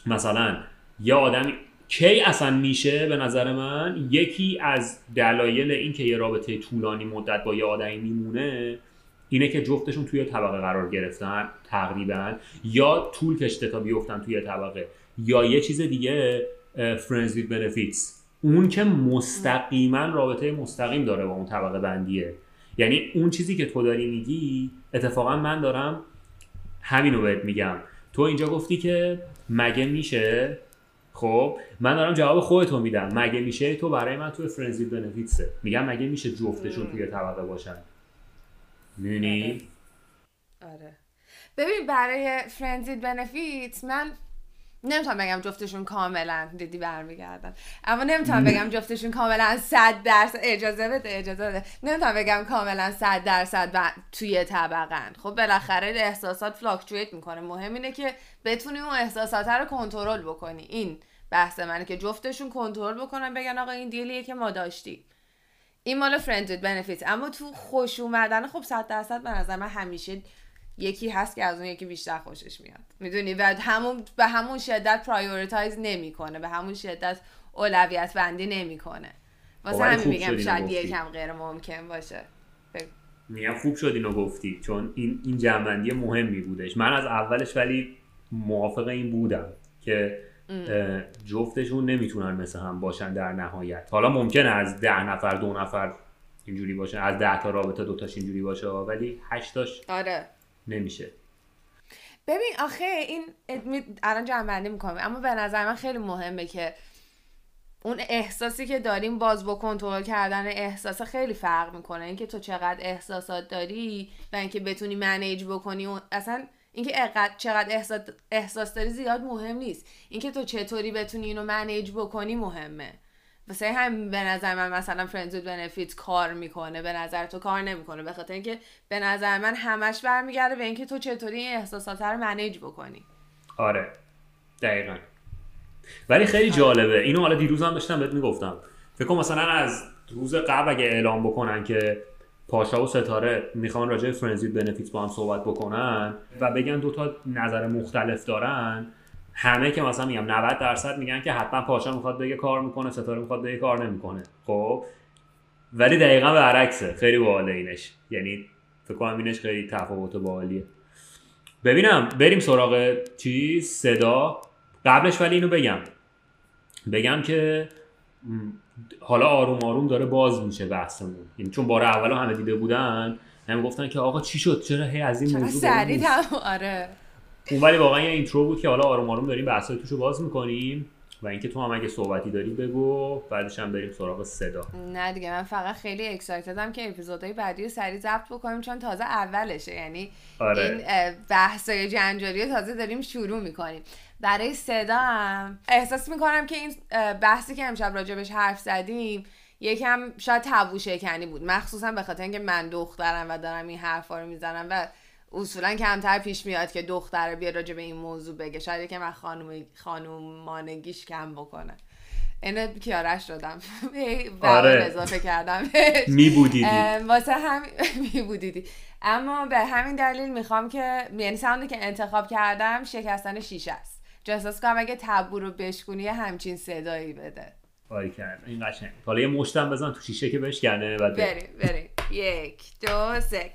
مثلا یه آدمی کی اصلا میشه به نظر من؟ یکی از دلایل اینکه یه رابطه طولانی مدت با یه آدمی میمونه اینه که جفتشون توی طبقه قرار گرفتن تقریبا. یا طول کشته تا بیفتن توی طبقه. یا یه چیز دیگه فرنز وید بنفیتس اون که مستقیما رابطه مستقیم داره با اون طبقه بندیه. یعنی اون چیزی که تو داری میگی اتفاقا من دارم همینو بهت میگم. تو اینجا گفتی که مگه میشه؟ خب من دارم جواب خودتو میدم. مگه میشه تو برای من توی فرنزی بنفیتسه میگم مگه میشه جفتشون توی طبقه باشن؟ می‌دونی؟ آره. ببین برای فرندزید بنفیت من نمی‌تونم بگم جفتشون کاملا دیدی برمیگردن اما نمی‌تونم بگم جفتشون کاملا صد درصد اجازه بده اجازه بده. نمی‌تونم بگم کاملا صد درصد ب- توی طبقن خب بالاخره احساسات فلاکچویت می‌کنه. مهم اینه که بتونی اون احساسات رو کنترل بکنی. این بحث منه که جفتشون کنترل بکنن بگن آقا این دیلیه که ما داشتیم. این مال friend with benefit اما تو خوش اومدن خب صد درصد به نظر من همیشه یکی هست که از اون یکی بیشتر خوشش میاد. می‌دونی؟ و همون به همون شدت prioritize نمی‌کنه. به همون شدت اولویت بندی نمی‌کنه. واسه خب، همین خوب میگم شاید گفتی. یکم غیر ممکن باشه. میگم خوب شد اینو گفتی چون این این جمع‌بندی مهمی بودش. من از اولش ولی موافق این بودم که جفتشون نمی‌تونن مثل هم باشن در نهایت. حالا ممکنه از ده نفر دو نفر اینجوری باشه از ده تا رابطه دوتاش اینجوری باشه ولی هشتاش آره. نمیشه. ببین آخه این الان جمع می‌کنم. اما به نظر من خیلی مهمه که اون احساسی که داریم باز با کنترل کردن احساس خیلی فرق می‌کنه. اینکه تو چقدر احساسات داری و اینکه بتونی منیج بکنی اون اصلا اینکه چقدر احساس, احساس داری زیاد مهم نیست. اینکه تو چطوری بتونی اینو منیج بکنی مهمه. واسه هم به نظر من مثلا فرندز بنفیت کار می‌کنه به نظر تو کار نمی‌کنه به خاطر اینکه به نظر من همش برمیگرده به اینکه تو چطوری این احساسات رو منیج بکنی. آره دقیقا. ولی خیلی جالبه. اینو حالا دیروز هم داشتم بهت می‌گفتم. فکر کن مثلا از روز قبل اگه اعلام بکنن که پاشا و ستاره می‌خوان راجع به فرنزید بنفیت با هم صحبت بکنن و بگن دوتا نظر مختلف دارن همه که مثلا میگم 90 درصد میگن که حتما پاشا می‌خواد بگه کار می‌کنه ستاره می‌خواد بگه کار نمی‌کنه. خب؟ ولی دقیقا برعکسه خیلی باحاله اینش. یعنی فکر کنم اینش خیلی تفاوت باحالیه. ببینم بریم سراغ چیز صدا. قبلش ولی اینو بگم. بگم که حالا آروم آروم داره باز میشه بحثمون. یعنی چون بار اول همه دیده بودن هم گفتن که آقا چی شد؟ چرا هی از این موضوع سریع آره. اون ولی واقعا یه اینترو بود که حالا آروم آروم داریم بحثای توشو باز می‌کنیم و اینکه تو هم اگه صحبتی داری بگو بعدش هم بریم سراغ صدا. نه دیگه من فقط خیلی اکسایتدم که اپیزودهای بعدی رو سریع ضبط بکنیم چون تازه اولشه. یعنی آره. این بحثای جنجالی رو تازه داریم شروع می‌کنیم. برای صدا هم احساس می‌کنم که این بحثی که امشب راجبش حرف زدیم یکم شاید تبو شکنی بود. مخصوصا به خاطر اینکه من دخترم و دارم این حرفا رو می‌زنم و اصولا کمتر پیش میاد که دختر بیا راجع به این موضوع بگه. شاید یکم از خانوم خانومانگیش کم بکنه. اینو کیارش به آره. اضافه کردم. بهش. میبودیدی. اه، واسه هم می بودیدی اما به همین دلیل می‌خوام که یعنی ساوندی که انتخاب کردم شکستن شیشه است. چون احساس کنم اگه تبو رو بشکونی همچین صدایی بده. باری کرد. این قشنگ. حالا یه مشتم بزن تو شیشه که بشکنه بعد بری. بریم بریم. یک دو سه.